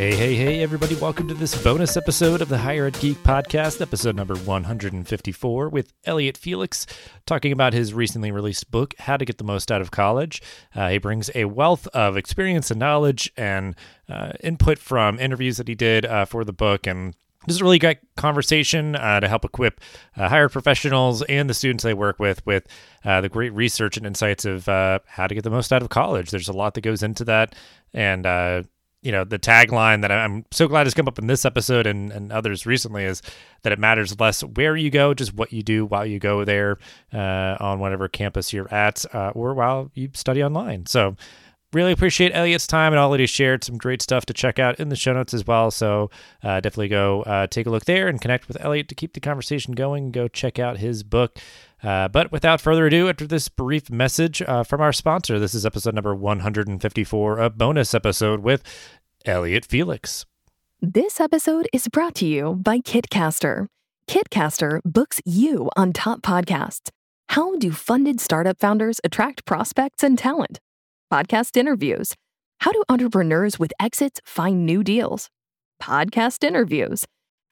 Hey, hey, hey, everybody. Welcome to this bonus episode of the Higher Ed Geek Podcast, episode number 154, with Elliot Felix talking about his recently released book, How to Get the Most Out of College. Uh, he brings a wealth of experience and knowledge and uh, input from interviews that he did uh, for the book and this is a really great conversation uh, to help equip uh, higher professionals and the students they work with with uh, the great research and insights of uh, how to get the most out of college. There's a lot that goes into that, and uh, you know the tagline that I'm so glad has come up in this episode and, and others recently is that it matters less where you go, just what you do while you go there uh, on whatever campus you're at, or while you study online. So really appreciate Elliot's time and all that he shared. Some great stuff to check out in the show notes as well. So uh, definitely go uh, take a look there and connect with Elliot to keep the conversation going. Go check out his book. Uh, but without further ado, after this brief message uh, from our sponsor, this is episode number 154, a bonus episode with Elliot Felix. This episode is brought to you by Kitcaster. Kitcaster books you on top podcasts. How do funded startup founders attract prospects and talent? podcast interviews. How do entrepreneurs with exits find new deals? Podcast interviews.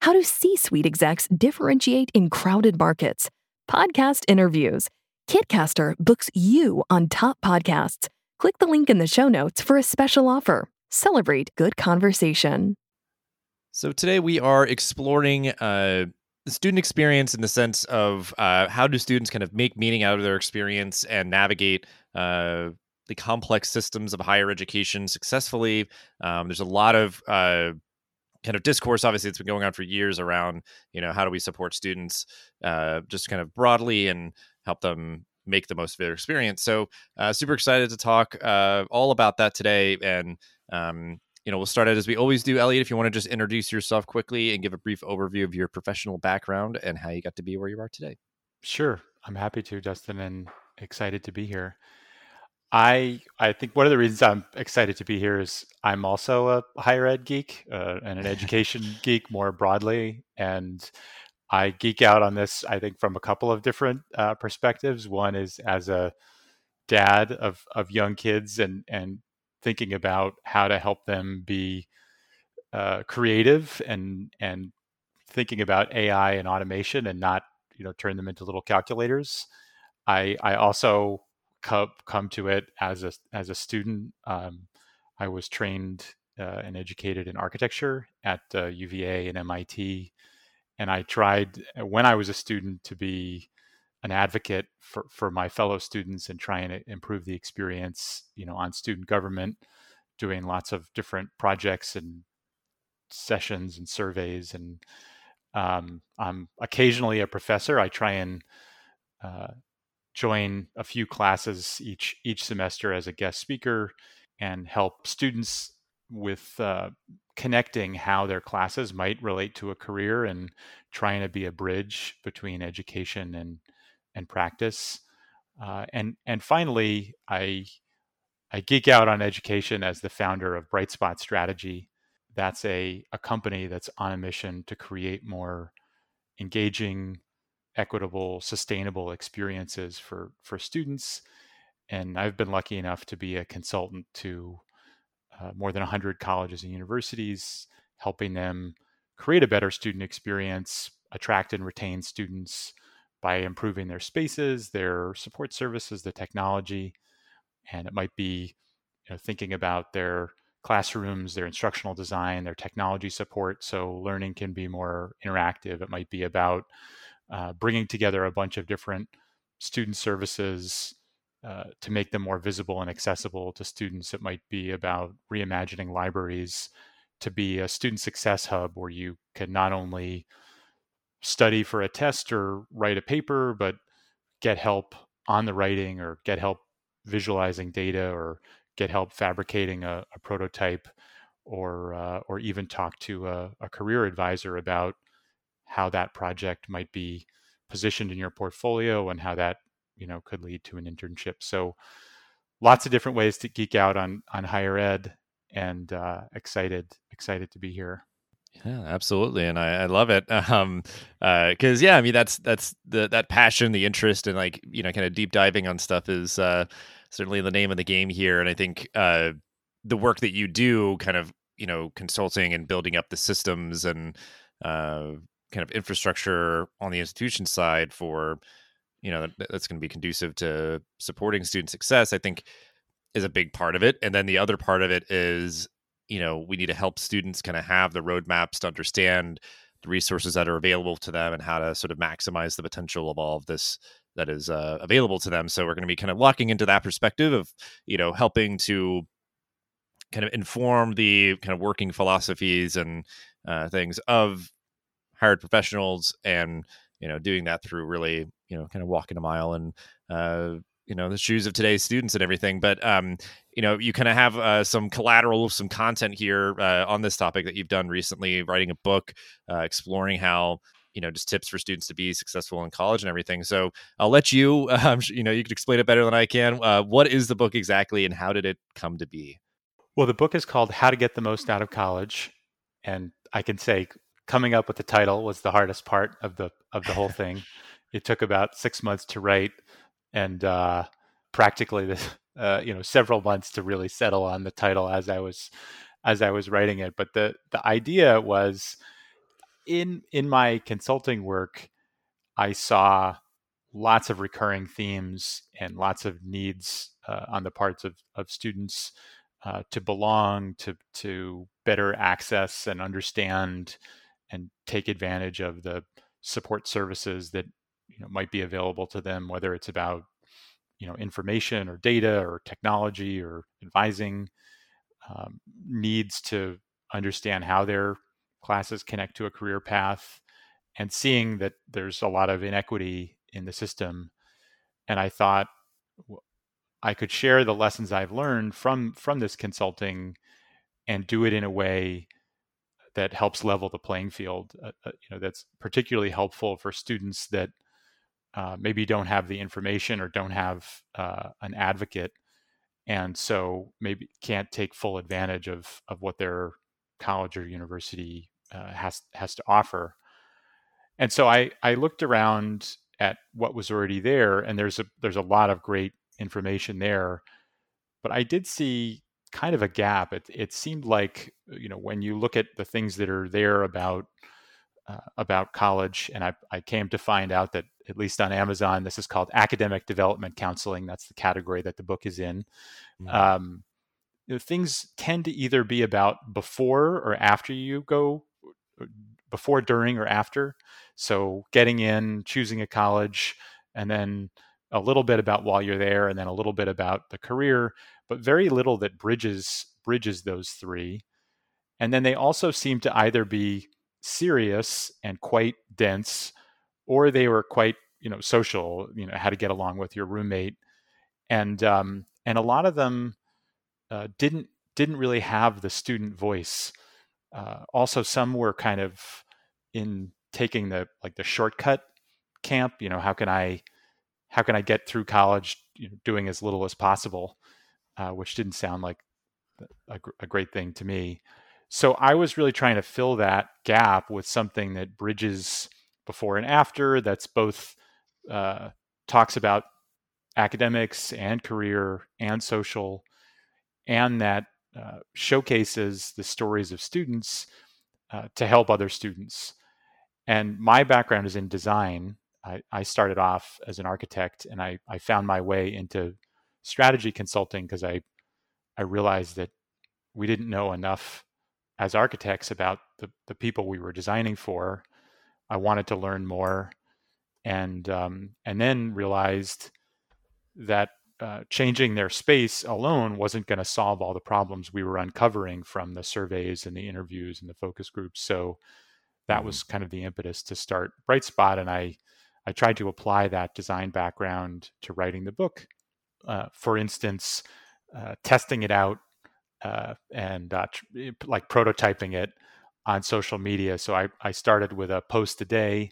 How do C suite execs differentiate in crowded markets? Podcast interviews. Kitcaster books you on top podcasts. Click the link in the show notes for a special offer. Celebrate good conversation. So, today we are exploring uh, the student experience in the sense of uh, how do students kind of make meaning out of their experience and navigate uh, the complex systems of higher education successfully. Um, there's a lot of uh, kind of discourse, obviously, it's been going on for years around, you know, how do we support students uh, just kind of broadly and help them make the most of their experience. So, uh, super excited to talk uh, all about that today. And, um, you know, we'll start out as we always do. Elliot, if you want to just introduce yourself quickly and give a brief overview of your professional background and how you got to be where you are today. Sure. I'm happy to, Dustin, and excited to be here. I I think one of the reasons I'm excited to be here is I'm also a higher ed geek uh, and an education geek more broadly, and I geek out on this. I think from a couple of different uh, perspectives. One is as a dad of of young kids and and thinking about how to help them be uh, creative and and thinking about AI and automation and not you know turn them into little calculators. I I also come come to it as a as a student. Um, I was trained uh, and educated in architecture at uh, UVA and MIT, and I tried uh, when I was a student to be an advocate for, for my fellow students and trying to improve the experience, you know, on student government, doing lots of different projects and sessions and surveys. And um, I'm occasionally a professor. I try and uh, join a few classes each each semester as a guest speaker and help students with uh, connecting how their classes might relate to a career and trying to be a bridge between education and and practice. Uh, and and finally, I I geek out on education as the founder of Brightspot Strategy. That's a a company that's on a mission to create more engaging equitable, sustainable experiences for for students. And I've been lucky enough to be a consultant to uh, more than 100 colleges and universities, helping them create a better student experience, attract and retain students by improving their spaces, their support services, the technology. And it might be you know, thinking about their classrooms, their instructional design, their technology support, so learning can be more interactive. It might be about uh, bringing together a bunch of different student services uh, to make them more visible and accessible to students. It might be about reimagining libraries to be a student success hub where you can not only study for a test or write a paper, but get help on the writing or get help visualizing data or get help fabricating a, a prototype or uh, or even talk to a, a, career advisor about how that project might be positioned in your portfolio and how that you know could lead to an internship so lots of different ways to geek out on on higher ed and uh, excited excited to be here yeah, absolutely, and I, I love it. Um, because uh, yeah, I mean that's that's the that passion, the interest, and like you know, kind of deep diving on stuff is uh certainly the name of the game here. And I think uh the work that you do kind of you know consulting and building up the systems and uh, kind of infrastructure on the institution side for you know that, that's going to be conducive to supporting student success i think is a big part of it. And then the other part of it is you know we need to help students kind of have the roadmaps to understand the resources that are available to them and how to sort of maximize the potential of all of this that is uh, available to them. So we're going to be kind of locking into that perspective of you know helping to kind of inform the kind of working philosophies and uh, things of hired professionals and you know doing that through really you know kind of walking a mile and uh, you know the shoes of today's students and everything. But um you know you kind of have uh, some collateral some content here uh, on this topic that you've done recently writing a book uh, exploring how you know just tips for students to be successful in college and everything. So i'll let you um, you know you can explain it better than i can. Uh, what is the book exactly and how did it come to be? Well the book is called how to get the most out of college and i can say coming up with the title was the hardest part of the of the whole thing it took about six months to write and uh, practically the, uh, you know several months to really settle on the title as I was as I was writing it. But the the idea was in in my consulting work, I saw lots of recurring themes and lots of needs uh, on the parts of of students uh, to belong, to to better access and understand and take advantage of the support services that you know might be available to them, whether it's about you know information or data or technology or advising, um, needs to understand how their classes connect to a career path, and seeing that there's a lot of inequity in the system. And I thought I could share the lessons I've learned from from this consulting and do it in a way that helps level the playing field. Uh, uh, you know, that's particularly helpful for students that uh, maybe don't have the information or don't have uh, an advocate, and so maybe can't take full advantage of of what their college or university uh, has has to offer. And so I I looked around at what was already there, and there's a there's a lot of great information there, but I did see kind of a gap. It it seemed like you know when you look at the things that are there about uh, about college, and I, I came to find out that at least on Amazon, this is called academic development counseling. That's the category that the book is in. Mm-hmm. Um, you know, things tend to either be about before or after you go, uh, before, during, or after. So getting in, choosing a college, and then a little bit about while you're there, and then a little bit about the career, but very little that bridges bridges those three. And then they also seem to either be serious and quite dense, or they were quite you know social. You know how to get along with your roommate, and um, and a lot of them uh, didn't didn't really have the student voice. Uh, also, some were kind of in taking the like the shortcut camp. You know, how can I how can I get through college you know, doing as little as possible, uh, which didn't sound like a, a, great thing to me. So I was really trying to fill that gap with something that bridges before and after, that's both uh, talks about academics and career and social, and that uh, showcases the stories of students uh, to help other students. And my background is in design. I, I started off as an architect and I, I found my way into strategy consulting because I, I realized that we didn't know enough as architects about the, the people we were designing for. I wanted to learn more, and um, and then realized that uh, changing their space alone wasn't going to solve all the problems we were uncovering from the surveys and the interviews and the focus groups. So that mm-hmm. was kind of the impetus to start Brightspot, and I I tried to apply that design background to writing the book. Uh, for instance, uh, testing it out uh, and uh, tr- eh, like prototyping it on social media. So I, I started with a post a day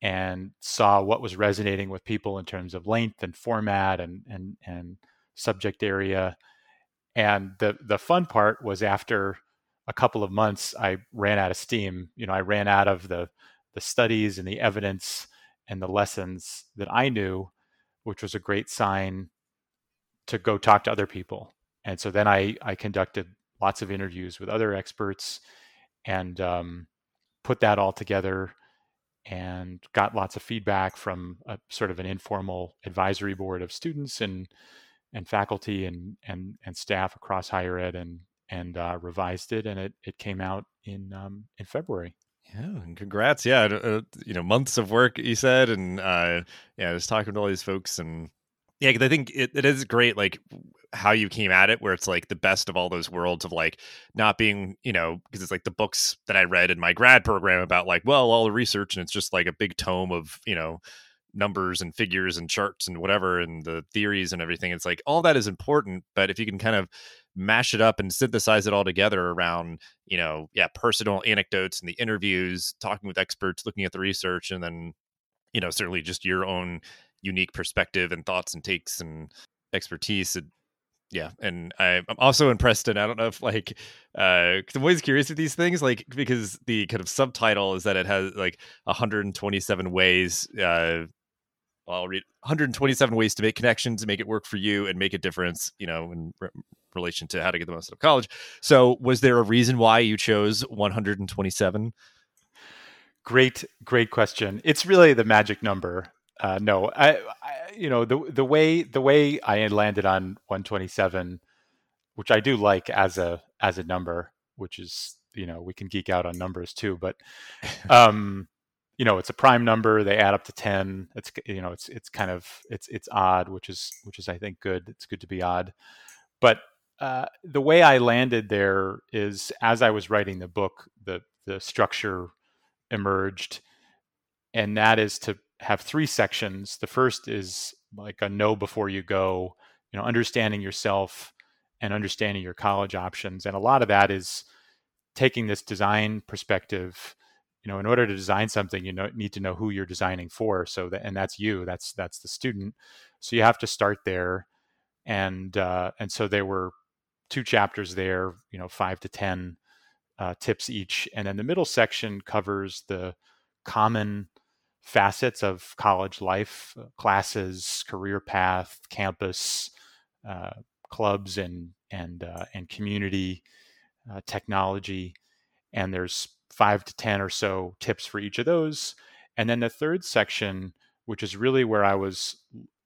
and saw what was resonating with people in terms of length and format and and and subject area. And the the fun part was after a couple of months, I ran out of steam. You know, I ran out of the the studies and the evidence and the lessons that I knew, which was a great sign to go talk to other people and so then I I conducted lots of interviews with other experts, and um, put that all together and got lots of feedback from a sort of an informal advisory board of students and and faculty and and and staff across higher ed and and uh, revised it and it it came out in um, in February. Yeah, and congrats. Yeah, uh, you know, months of work you said, and uh, yeah, I was talking to all these folks, and yeah, because I think it, it is great, like how you came at it, where it's like the best of all those worlds of like not being, you know, because it's like the books that I read in my grad program about like, well, all the research, and it's just like a big tome of, you know, numbers and figures and charts and whatever, and the theories and everything. It's like all that is important, but if you can kind of mash it up and synthesize it all together around, you know, yeah, personal anecdotes and the interviews, talking with experts, looking at the research, and then, you know, certainly just your own unique perspective and thoughts and takes and expertise. Yeah, and I, am also impressed. And I don't know if like, uh, I'm always curious with these things, like because the kind of subtitle is that it has like 127 ways. Uh, I'll read 127 ways to make connections make it work for you and make a difference. You know, in re- relation to how to get the most out of college. So, was there a reason why you chose 127? Great, great question. It's really the magic number uh, no, I, I, you know, the the way the way I landed on 127, which I do like as a as a number, which is you know we can geek out on numbers too, but um, you know it's a prime number. They add up to 10. It's you know it's it's kind of it's it's odd, which is which is I think good. It's good to be odd, but uh, the way I landed there is as I was writing the book, the the structure emerged, and that is to have three sections. The first is like a know before you go, you know, understanding yourself and understanding your college options. And a lot of that is taking this design perspective. You know, in order to design something, you know, need to know who you're designing for. So that, and that's you. That's that's the student. So you have to start there. And uh, and so there were two chapters there. You know, five to ten uh, tips each, and then the middle section covers the common facets of college life uh, classes career path campus uh, clubs and and uh, and community uh, technology and there's five to ten or so tips for each of those. And then the third section which is really where i was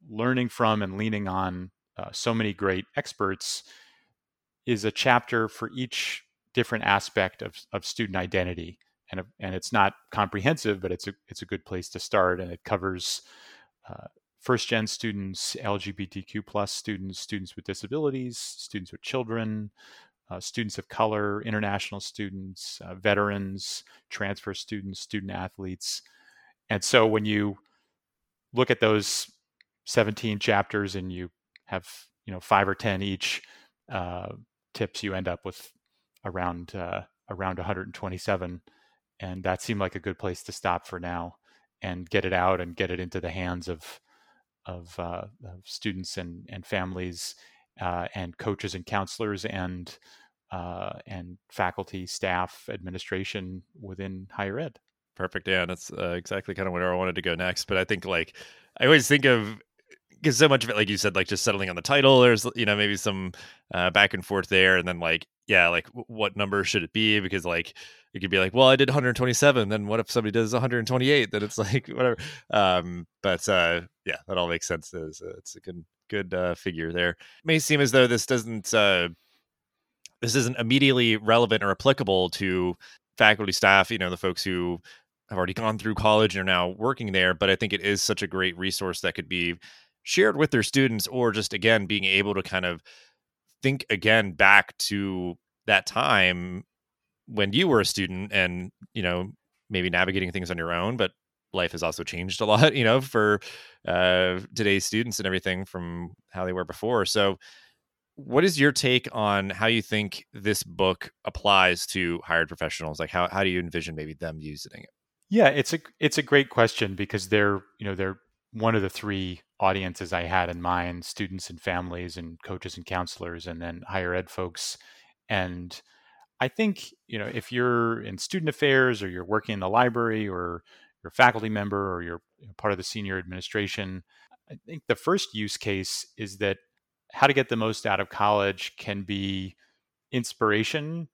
learning from and leaning on uh, so many great experts is a chapter for each different aspect of, of student identity. And and it's not comprehensive, but it's a it's a good place to start, and it covers uh, first gen students, LGBTQ plus students, students with disabilities, students with children, uh, students of color, international students, uh, veterans, transfer students, student athletes, and so when you look at those 17 chapters and you have you know five or ten each uh, tips, you end up with around uh, around 127 and that seemed like a good place to stop for now and get it out and get it into the hands of of, uh, of students and and families uh, and coaches and counselors and uh, and faculty, staff, administration within higher ed. Perfect. Yeah, that's uh, exactly kind of where I wanted to go next. But I think like I always think of because so much of it, like you said, like just settling on the title. There's you know maybe some uh, back and forth there, and then like yeah, like what number should it be? Because like it could be like, well, I did 127. Then what if somebody does 128? Then it's like whatever. Um, but uh, yeah, that all makes sense. It's, it's a good good uh, figure there. It may seem as though this doesn't uh, this isn't immediately relevant or applicable to faculty, staff. You know, the folks who have already gone through college and are now working there. But I think it is such a great resource that could be shared with their students, or just again being able to kind of think again back to that time when you were a student and you know maybe navigating things on your own but life has also changed a lot you know for uh, today's students and everything from how they were before. So what is your take on how you think this book applies to hired professionals? Like how, how do you envision maybe them using it? Yeah it's a it's a great question because they're you know they're one of the three audiences i had in mind students and families and coaches and counselors and then higher ed folks. And I think, you know, if you're in student affairs or you're working in the library or you're a faculty member or you're part of the senior administration, I think the first use case is that how to get the most out of college can be inspiration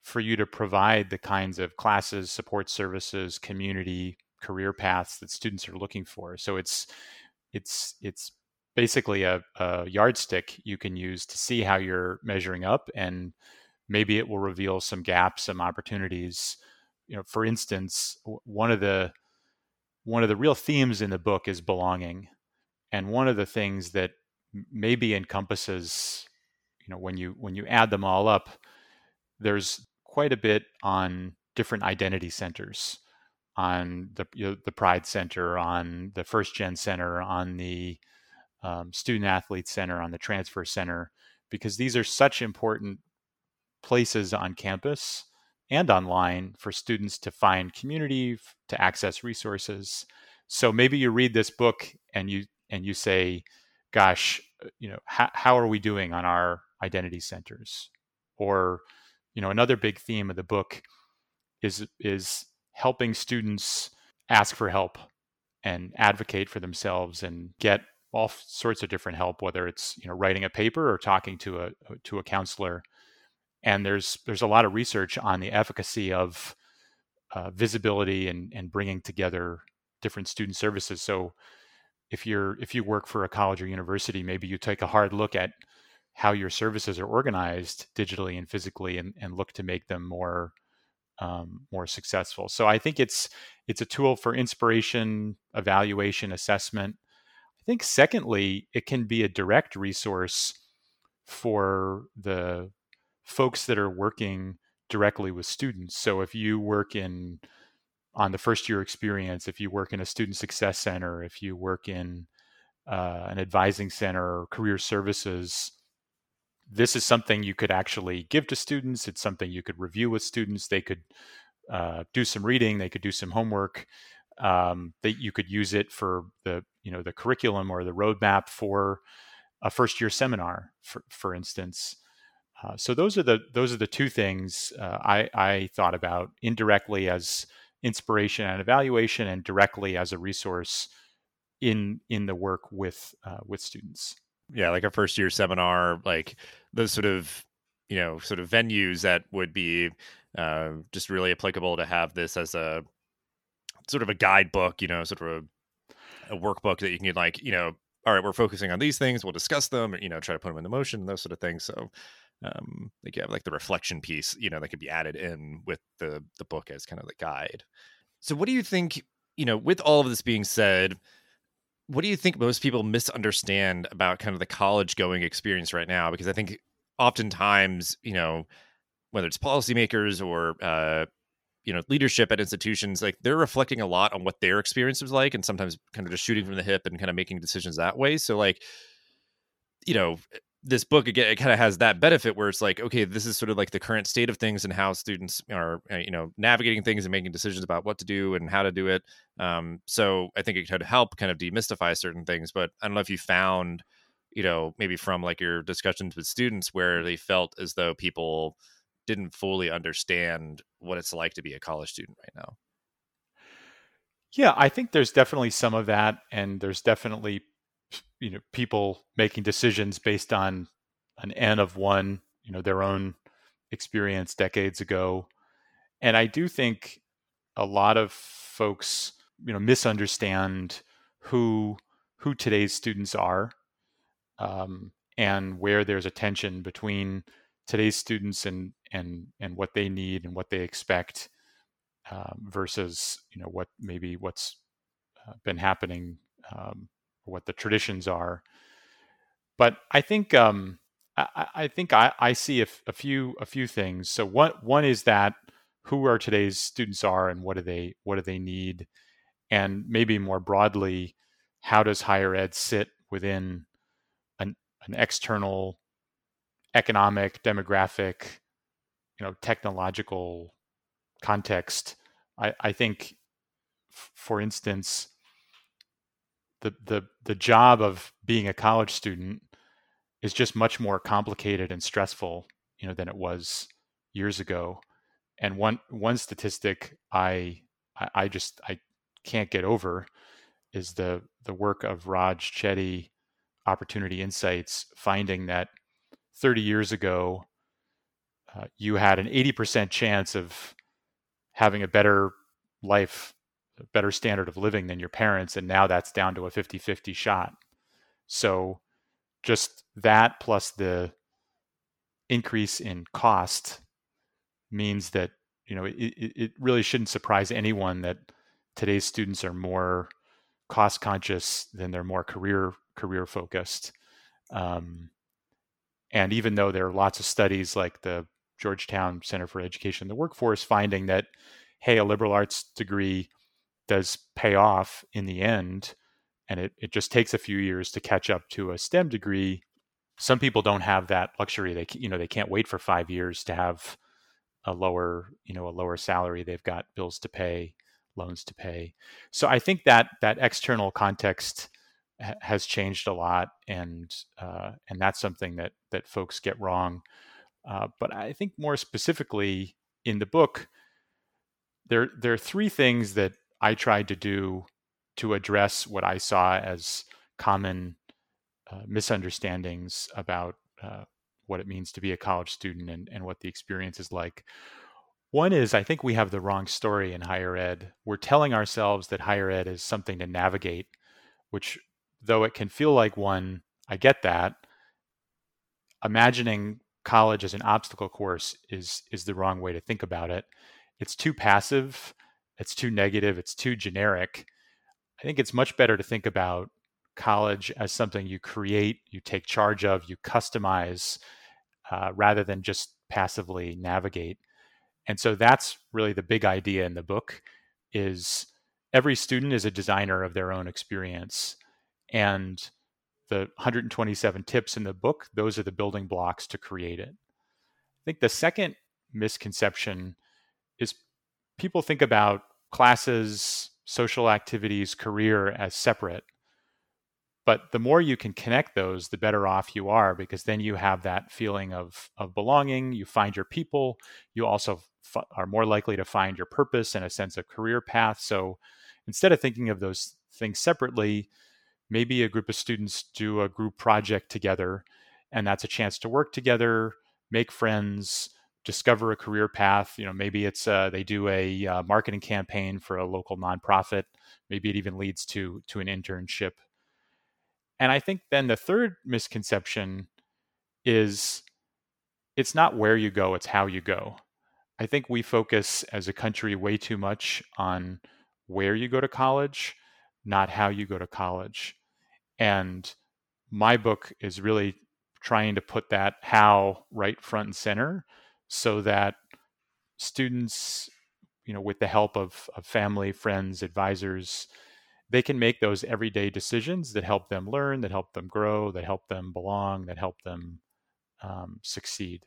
for you to provide the kinds of classes, support services, community, career paths that students are looking for. So it's it's it's basically a, a yardstick you can use to see how you're measuring up and maybe it will reveal some gaps some opportunities you know for instance one of the one of the real themes in the book is belonging. And one of the things that maybe encompasses you know when you when you add them all up there's quite a bit on different identity centers. On the you know, the pride center on the first gen center on the um, student athlete center on the transfer center because these are such important places on campus and online for students to find community to access resources. So maybe you read this book and you and you say gosh uh, you know how, how are we doing on our identity centers? Or you know another big theme of the book is is helping students ask for help and advocate for themselves and get all sorts of different help whether it's you know writing a paper or talking to a to a counselor and there's there's a lot of research on the efficacy of uh, visibility and and bringing together different student services. So if you're if you work for a college or university maybe you take a hard look at how your services are organized digitally and physically and, and look to make them more um, more successful. So i think it's it's a tool for inspiration evaluation assessment. I think secondly it can be a direct resource for the folks that are working directly with students. So if you work in on the first year experience if you work in a student success center if you work in uh, an advising center or career services this is something you could actually give to students. It's something you could review with students. They could uh, do some reading they could do some homework um, that you could use it for the you know the curriculum or the roadmap for a first year seminar for, for instance uh, so those are the those are the two things uh, I, I thought about indirectly as inspiration and evaluation and directly as a resource in in the work with uh, with students. Yeah like a first year seminar like those sort of you know sort of venues that would be uh, just really applicable to have this as a sort of a guidebook you know sort of a, a workbook that you can like you know all right we're focusing on these things we'll discuss them you know try to put them into motion those sort of things so um like you have like the reflection piece you know that could be added in with the the book as kind of the guide. So what do you think you know with all of this being said what do you think most people misunderstand about kind of the college going experience right now? Because i think oftentimes you know whether it's policymakers or uh you know leadership at institutions like they're reflecting a lot on what their experience was like and sometimes kind of just shooting from the hip and kind of making decisions that way. So like you know this book again it kind of has that benefit where it's like okay this is sort of like the current state of things and how students are uh, you know navigating things and making decisions about what to do and how to do it. Um, so i think it could help kind of demystify certain things but i don't know if you found you know maybe from like your discussions with students where they felt as though people didn't fully understand what it's like to be a college student right now. Yeah i think there's definitely some of that and there's definitely you know people making decisions based on an n of one you know their own experience decades ago. And i do think a lot of folks you know misunderstand who who today's students are um, and where there's a tension between today's students and and and what they need and what they expect um, versus you know what maybe what's uh, been happening um, what the traditions are. But I think um, I, I, think I, I see a, a, few a few things. So one one is that who are today's students are and what do they what do they need, and maybe more broadly, how does higher ed sit within an, an external economic, demographic, you know, technological context? I, I think, f- for instance, the the the job of being a college student is just much more complicated and stressful, you know, than it was years ago. And one one statistic I I, I just I can't get over is the the work of Raj Chetty, Opportunity Insights, finding that 30 years ago, uh, you had an 80% chance of having a better life, better standard of living than your parents, and now that's down to a 50 50 shot. So just that plus the increase in cost means that you know it, it really shouldn't surprise anyone that today's students are more cost conscious than they're more career career focused um, and even though there are lots of studies like the georgetown center for education in the workforce finding that hey a liberal arts degree does pay off in the end and it, it just takes a few years to catch up to a stem degree some people don't have that luxury. They you know they can't wait for five years to have a lower you know a lower salary. They've got bills to pay loans to pay. So i think that that external context ha- has changed a lot and uh, and that's something that that folks get wrong. Uh, but i think more specifically in the book there there are three things that i tried to do to address what i saw as common uh, misunderstandings about uh, what it means to be a college student and, and what the experience is like. One is I think we have the wrong story in higher ed. We're telling ourselves that higher ed is something to navigate, which, though it can feel like one, I get that. Imagining college as an obstacle course is is the wrong way to think about it. It's too passive, it's too negative, it's too generic. I think it's much better to think about college as something you create, you take charge of, you customize, uh, rather than just passively navigate. And so that's really the big idea in the book is every student is a designer of their own experience. And the 127 tips in the book, those are the building blocks to create it. I think the second misconception is people think about classes, social activities, career as separate. But the more you can connect those, the better off you are because then you have that feeling of, of belonging. You find your people. You also f- are more likely to find your purpose and a sense of career path. So instead of thinking of those things separately, maybe a group of students do a group project together, and that's a chance to work together, make friends, discover a career path. You know, maybe it's uh, they do a uh, marketing campaign for a local nonprofit. Maybe it even leads to to an internship and I think then the third misconception is it's not where you go, it's how you go. I think we focus as a country way too much on where you go to college, not how you go to college. And my book is really trying to put that how right front and center so that students, you know, with the help of, of family, friends, advisors, they can make those everyday decisions that help them learn, that help them grow, that help them belong, that help them um, succeed.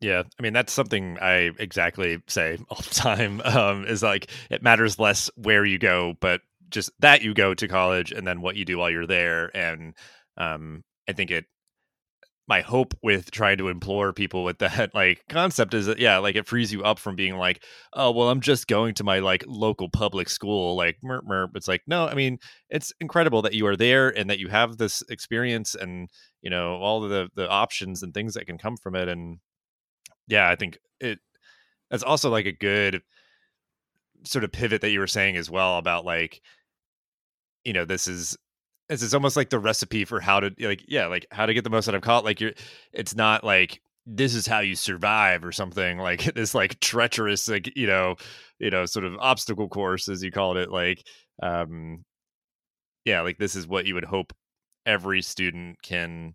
Yeah, I mean that's something I exactly say all the time. Um, is like it matters less where you go, but just that you go to college and then what you do while you're there. And um, I think it my hope with trying to implore people with that like concept is that yeah like it frees you up from being like oh well i'm just going to my like local public school like merp merp it's like no i mean it's incredible that you are there and that you have this experience and you know all the the options and things that can come from it and yeah i think it that's also like a good sort of pivot that you were saying as well about like you know this is it's, it's almost like the recipe for how to like yeah like how to get the most out of college like you're it's not like this is how you survive or something like this like treacherous like you know you know sort of obstacle course as you called it like um yeah like this is what you would hope every student can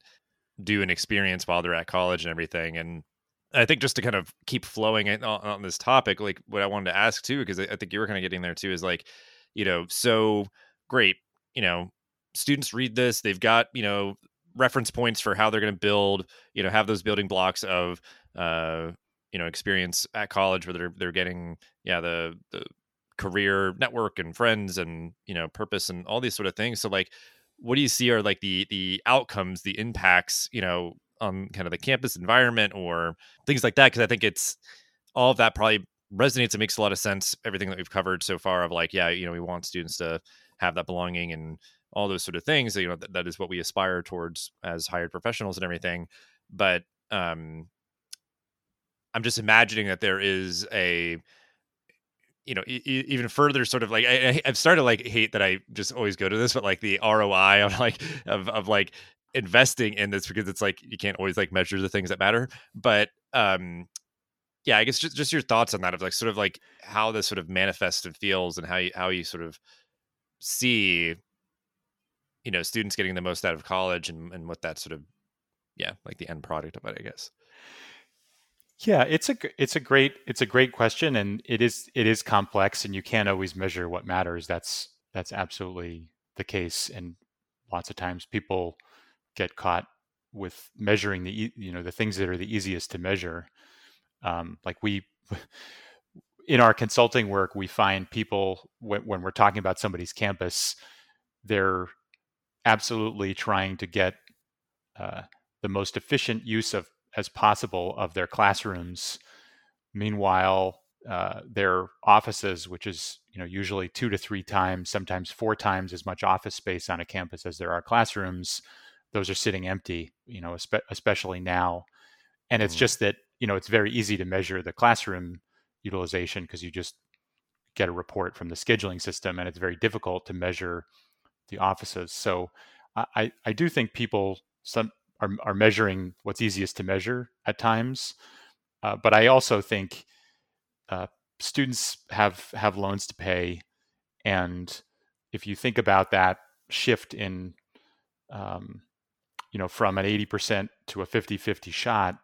do an experience while they're at college and everything and i think just to kind of keep flowing on, on this topic like what i wanted to ask too because I, I think you were kind of getting there too is like you know so great you know students read this, they've got, you know, reference points for how they're going to build, you know, have those building blocks of, uh, you know, experience at college where they're, they're getting, yeah, the, the career network and friends and, you know, purpose and all these sort of things. So like, what do you see are like the, the outcomes, the impacts, you know, on kind of the campus environment or things like that? Cause I think it's all of that probably resonates It makes a lot of sense. Everything that we've covered so far of like, yeah, you know, we want students to have that belonging and all those sort of things. You know, that, that is what we aspire towards as hired professionals and everything. But um, I'm just imagining that there is a you know, e- even further sort of like I, have started like hate that I just always go to this, but like the ROI of like of of like investing in this because it's like you can't always like measure the things that matter. But um yeah, I guess just just your thoughts on that of like sort of like how this sort of manifests and feels and how you how you sort of see you know students getting the most out of college and and what that sort of yeah like the end product of it i guess yeah, it's a it's a great it's a great question, and it is it is complex, and you can't always measure what matters. That's that's absolutely the case, and lots of times people get caught with measuring the you know the things that are the easiest to measure. Um, like we in our consulting work, we find people when, when we're talking about somebody's campus, they're absolutely trying to get uh, the most efficient use of as possible of their classrooms. Meanwhile, uh, their offices, which is you know usually two to three times, sometimes four times as much office space on a campus as there are classrooms, those are sitting empty. You know, especially now, and it's mm. just that you know it's very easy to measure the classroom utilization because you just get a report from the scheduling system, and it's very difficult to measure the offices. So I I do think people some are, are measuring what's easiest to measure at times. Uh, but I also think uh, students have have loans to pay, and if you think about that shift in, um, you know, from an 80% to a 50-50 shot,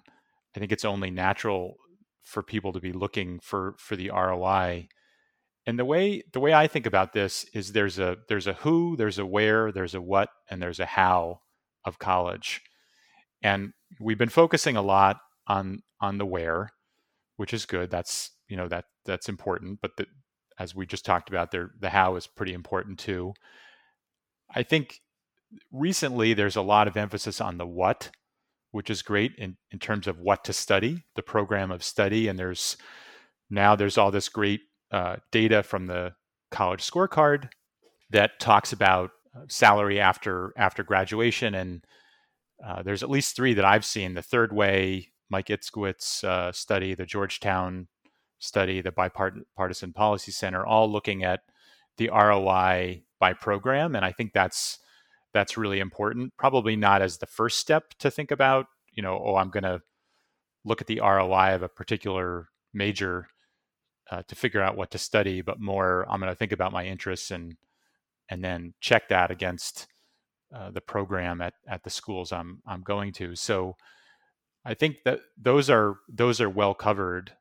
I think it's only natural for people to be looking for for the ROI. And the way the way I think about this is there's a there's a who, there's a where, there's a what, and there's a how of college. And we've been focusing a lot on on the where, which is good. That's you know that that's important. But the, as we just talked about, there the how is pretty important too. I think recently there's a lot of emphasis on the what, which is great in, in terms of what to study, the program of study. And there's now there's all this great uh, data from the college scorecard that talks about uh, salary after after graduation and uh, there's at least three that I've seen: the Third Way, Mike Itzkowitz uh, study, the Georgetown study, the Bipartisan Policy Center, all looking at the ROI by program, and I think that's that's really important. Probably not as the first step to think about, you know, oh, I'm going to look at the ROI of a particular major uh, to figure out what to study, but more, I'm going to think about my interests and and then check that against uh, the program at at the schools I'm I'm going to. So I think that those are those are well covered.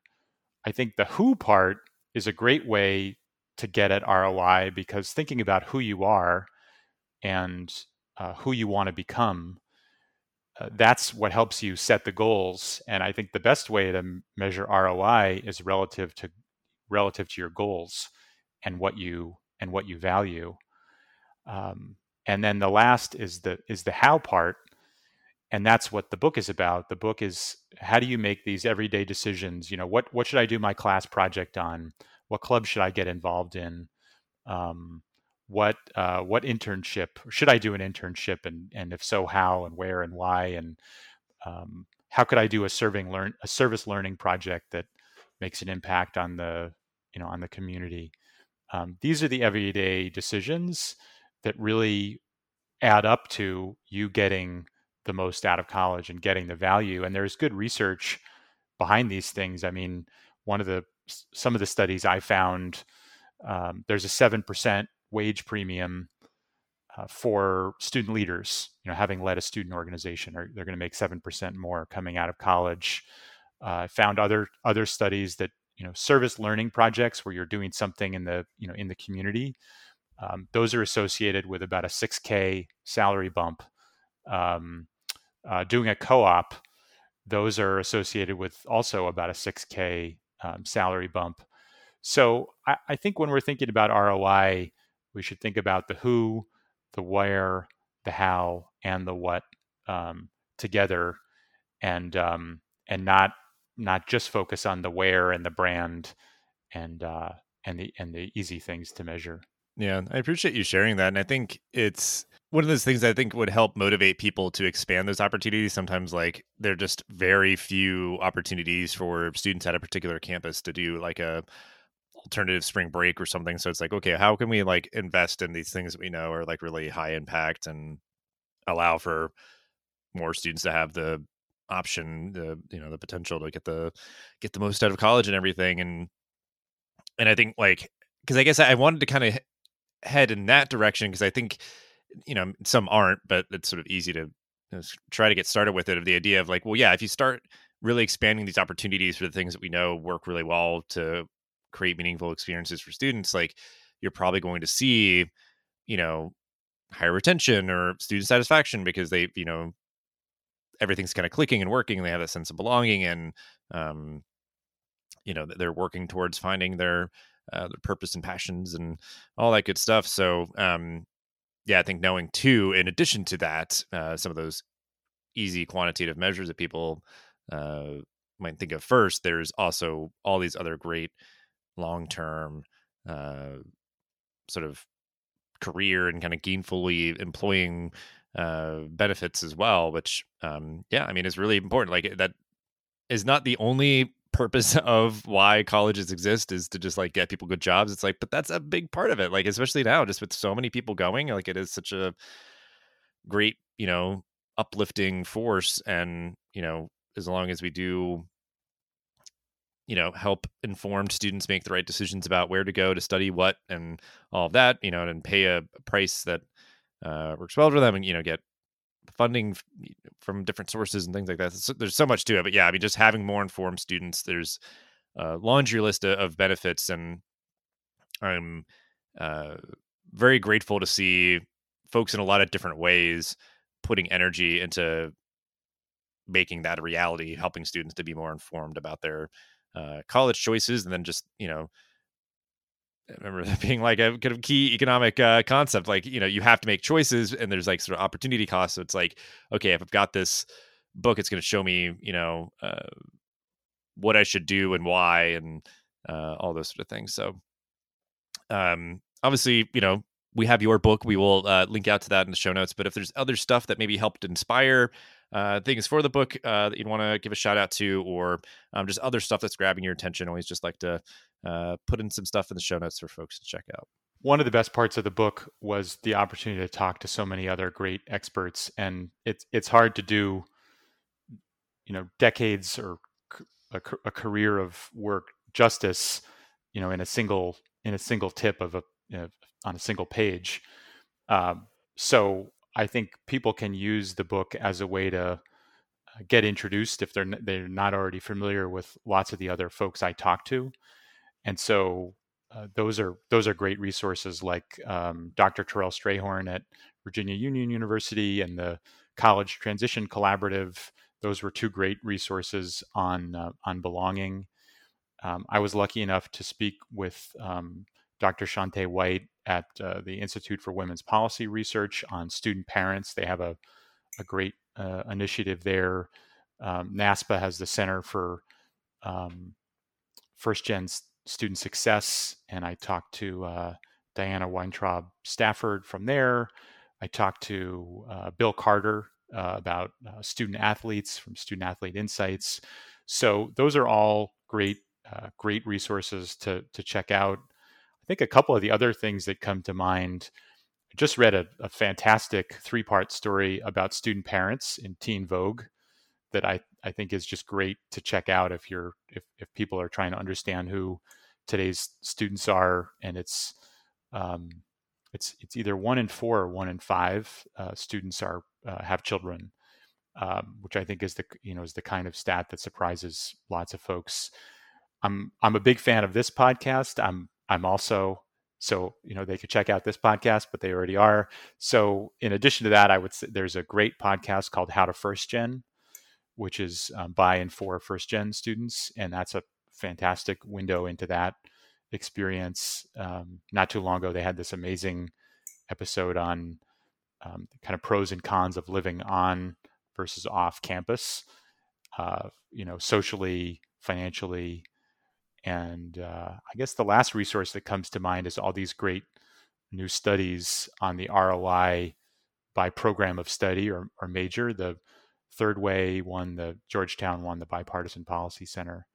I think the who part is a great way to get at ROI because thinking about who you are and uh, who you want to become, uh, that's what helps you set the goals. And I think the best way to measure ROI is relative to relative to your goals and what you and what you value. Um, and then the last is the is the how part and that's what the book is about. The book is how do you make these everyday decisions? You know what what should i do my class project on? What club should i get involved in? Um, what uh, what internship should i do an internship? And and if so how and where and why? And um, how could i do a serving learn a service learning project that makes an impact on the you know on the community um, these are the everyday decisions that really add up to you getting the most out of college and getting the value. And there's good research behind these things. I mean, one of the some of the studies I found, um, there's a seven percent wage premium uh, for student leaders. You know, having led a student organization, or they're going to make seven percent more coming out of college. Uh, found other other studies that you know service learning projects where you're doing something in the you know in the community um, those are associated with about a 6K salary bump. Um, uh, doing a co op, those are associated with also about a 6K um, salary bump. So I, I, think when we're thinking about ROI, we should think about the who, the where, the how, and the what um, together, and um, and not not just focus on the where and the brand and uh, and the and the easy things to measure. Yeah, I appreciate you sharing that. And I think it's one of those things I think would help motivate people to expand those opportunities. Sometimes, like, there are just very few opportunities for students at a particular campus to do like a alternative spring break or something. So it's like, okay, how can we like invest in these things that we know are like really high impact and allow for more students to have the option, the you know, the potential to get the get the most out of college and everything. And and I think like because I guess I wanted to kind of head in that direction because I think you know some aren't, but it's sort of easy to try to get started with it. Of the idea of like, well, yeah, if you start really expanding these opportunities for the things that we know work really well to create meaningful experiences for students, like you're probably going to see, you know, higher retention or student satisfaction because they, you know, everything's kind of clicking and working. And they have a sense of belonging and, um, you know, they're working towards finding their uh, their purpose and passions and all that good stuff. So, um, yeah, I think knowing too, in addition to that, uh, some of those easy quantitative measures that people uh, might think of first, there's also all these other great long term uh, sort of career and kind of gainfully employing uh, benefits as well, which, um, yeah, I mean, is really important. Like that is not the only purpose of why colleges exist is to just like get people good jobs. It's like, but that's a big part of it. Like, especially now, just with so many people going, like it is such a great, you know, uplifting force. And, you know, as long as we do, you know, help informed students make the right decisions about where to go to study what and all of that, you know, and pay a price that uh, works well for them and, you know, get funding from different sources and things like that. So there's so much to it, but yeah, I mean, just having more informed students, there's a laundry list of benefits, and I'm uh, very grateful to see folks in a lot of different ways putting energy into making that a reality, helping students to be more informed about their uh, college choices, and then just you know I remember that being like a kind of key economic uh, concept. Like, you know, you have to make choices and there's like sort of opportunity cost. So it's like, okay, if I've got this book, it's going to show me, you know, uh, what I should do and why and uh, all those sort of things. So, um, obviously, you know, we have your book. We will uh, link out to that in the show notes. But if there's other stuff that maybe helped inspire uh, things for the book uh, that you'd want to give a shout out to, or um, just other stuff that's grabbing your attention, always just like to uh, put in some stuff in the show notes for folks to check out. One of the best parts of the book was the opportunity to talk to so many other great experts, and it's it's hard to do, you know, decades or a, a career of work justice, you know, in a single in a single tip of a you know, on a single page. Um, so I think people can use the book as a way to uh, get introduced if they're they're not already familiar with lots of the other folks I talk to, and so uh, those are those are great resources like um, Dr. Terrell Strayhorn at Virginia Union University and the College Transition Collaborative. Those were two great resources on uh, on belonging. Um, I was lucky enough to speak with um, Dr. Shante White at uh, the Institute for Women's Policy Research on student parents. They have a, a great uh, initiative there. Um, NASPA has the Center for um, First Gen Student Success, and I talked to uh, Diana Weintraub Stafford from there. I talked to uh, Bill Carter uh, about uh, student athletes from Student Athlete Insights. So those are all great, great resources to to check out. I think a couple of the other things that come to mind. I just read a, a fantastic three part story about student parents in Teen Vogue that I, I think is just great to check out if you're if, if people are trying to understand who today's students are and it's um, it's it's either one in four or one in five uh, students are uh, have children, um, which I think is the you know is the kind of stat that surprises lots of folks. I'm I'm a big fan of this podcast. I'm I'm also so you know they could check out this podcast, but they already are. So in addition to that, I would say there's a great podcast called How to First Gen, which is um, by and for first gen students, and that's a fantastic window into that experience. Um, not too long ago, they had this amazing episode on um, kind of pros and cons of living on versus off campus. Uh, you know, socially, financially, and uh, I guess the last resource that comes to mind is all these great new studies on the ROI by program of study or, or major. The Third Way one, the Georgetown one, the Bipartisan Policy Center.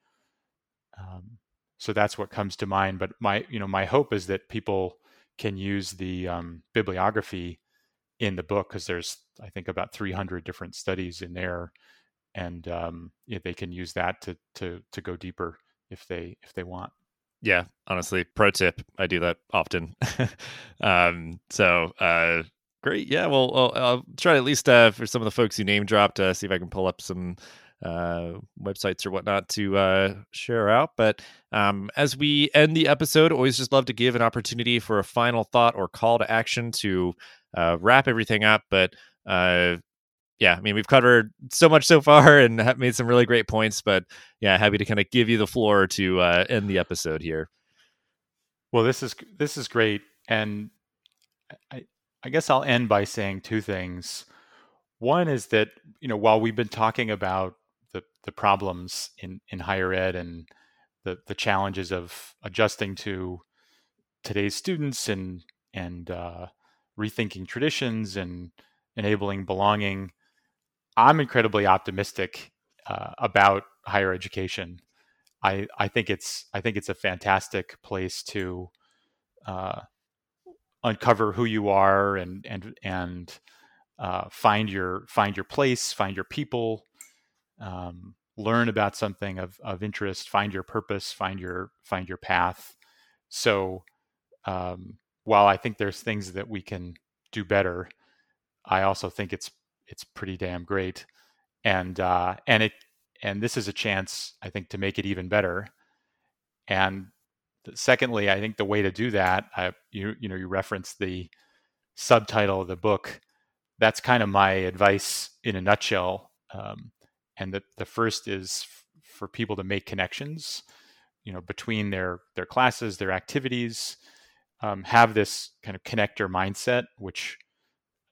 Um, so that's what comes to mind. But my, you know, my hope is that people can use the um, bibliography in the book because there's, I think, about 300 different studies in there, and um, yeah, they can use that to to to go deeper if they if they want. Yeah, honestly, pro tip, I do that often. um, so uh, great. Yeah, well, I'll, I'll try at least uh, for some of the folks you name dropped, uh, see if I can pull up some uh, websites or whatnot to uh, share out. But um, as we end the episode, always just love to give an opportunity for a final thought or call to action to uh, wrap everything up. But uh, yeah, I mean, we've covered so much so far and have made some really great points. But yeah, happy to kind of give you the floor to uh, end the episode here. Well, this is this is great, and I I guess I'll end by saying two things. One is that you know while we've been talking about the the problems in in higher ed and the the challenges of adjusting to today's students and and uh, rethinking traditions and enabling belonging I'm incredibly optimistic uh, about higher education. I I think it's I think it's a fantastic place to uh, uncover who you are and and and uh, find your find your place, find your people, um, learn about something of of interest, find your purpose, find your find your path. So um, while I think there's things that we can do better, I also think it's it's pretty damn great, and uh, and it and this is a chance I think to make it even better. And secondly, I think the way to do that, I, you you know, you reference the subtitle of the book. That's kind of my advice in a nutshell. Um, and the the first is f- for people to make connections, you know, between their their classes, their activities. Um, have this kind of connector mindset, which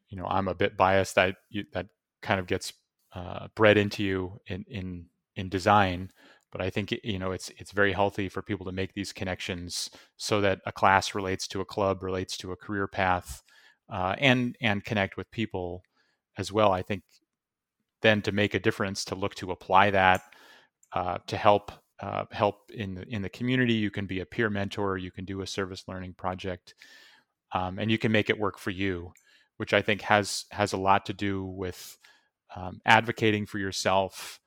you know I'm a bit biased. I you, that kind of gets uh, bred into you in in in design, but I think you know it's it's very healthy for people to make these connections so that a class relates to a club, relates to a career path, uh, and and connect with people as well. I think then to make a difference, to look to apply that uh, to help uh, help in the in the community. You can be a peer mentor. You can do a service learning project, um, and you can make it work for you which I think has has a lot to do with um, advocating for yourself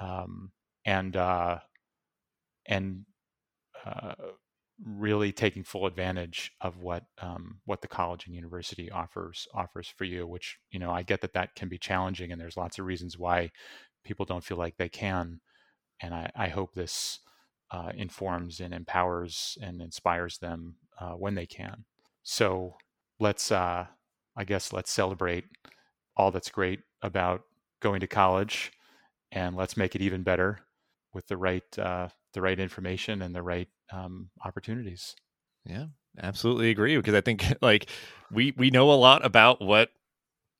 um, and uh, and uh, really taking full advantage of what um, what the college and university offers offers for you. Which you know I get that that can be challenging, and there's lots of reasons why people don't feel like they can. And I, I hope this uh, informs and empowers and inspires them uh, when they can. So let's uh, I guess let's celebrate all that's great about going to college, and let's make it even better with the right uh, the right information and the right um, opportunities. Yeah, absolutely agree because I think like we we know a lot about what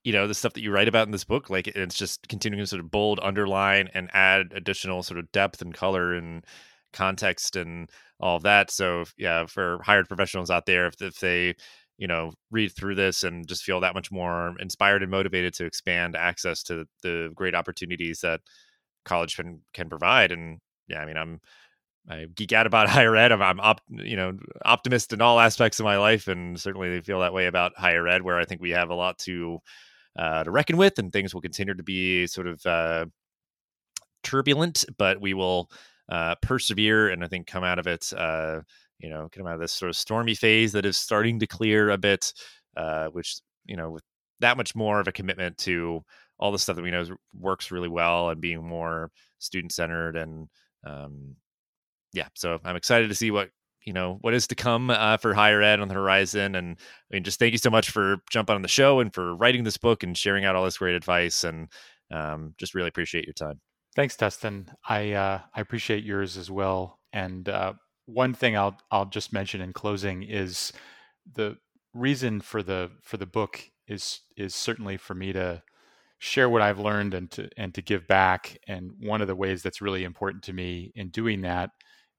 you know the stuff that you write about in this book like it's just continuing to sort of bold underline and add additional sort of depth and color and context and all of that so yeah for higher ed professionals out there if, if they you know read through this and just feel that much more inspired and motivated to expand access to the great opportunities that college can can provide and yeah i mean i'm i geek out about higher ed i'm, I'm op, you know optimist in all aspects of my life and certainly feel that way about higher ed where i think we have a lot to uh, to reckon with and things will continue to be sort of uh, turbulent but we will uh, persevere and i think come out of it uh, you know, come out of this sort of stormy phase that is starting to clear a bit, uh, which, you know, with that much more of a commitment to all the stuff that we know works really well and being more student centered. And um, yeah, so I'm excited to see what, you know, what is to come uh, for higher ed on the horizon. And I mean, just thank you so much for jumping on the show and for writing this book and sharing out all this great advice. And um, just really appreciate your time. Thanks, Dustin. I uh, I appreciate yours as well. And uh, one thing I'll I'll just mention in closing is the reason for the for the book is is certainly for me to share what I've learned and to and to give back. And one of the ways that's really important to me in doing that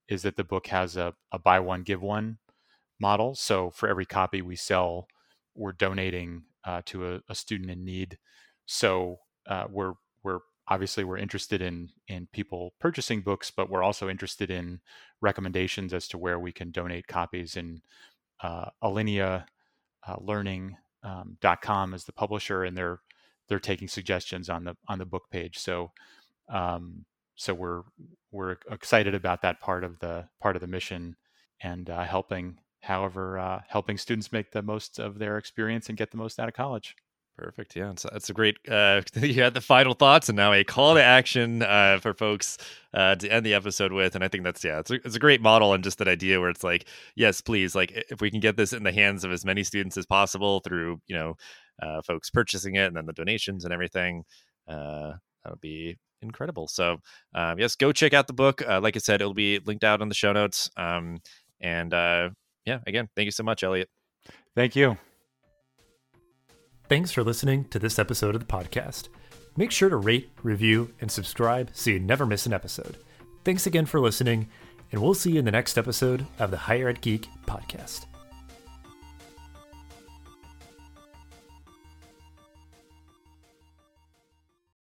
is that the book has a, a buy one give one model. So for every copy we sell, we're donating uh, to a, a, student in need. So uh, we're we're obviously we're interested in in people purchasing books, but we're also interested in recommendations as to where we can donate copies. And uh, Alinea uh, Learning.com um, is the publisher, and they're they're taking suggestions on the on the book page. So um, so we're we're excited about that part of the part of the mission and uh, helping however uh, helping students make the most of their experience and get the most out of college Perfect. Yeah, it's, it's a great. Uh, you had the final thoughts, and now a call to action uh, for folks uh, to end the episode with. And I think that's yeah, it's a, it's a great model and just that idea where it's like, yes, please, like if we can get this in the hands of as many students as possible through you know uh, folks purchasing it and then the donations and everything, uh, that would be incredible. So um, yes, go check out the book. Uh, like I said, it'll be linked out in the show notes. Um, and uh, yeah, again, thank you so much, Elliot. Thank you. Thanks for listening to this episode of the podcast. Make sure to rate, review, and subscribe so you never miss an episode. Thanks again for listening, and we'll see you in the next episode of the Higher Ed Geek podcast.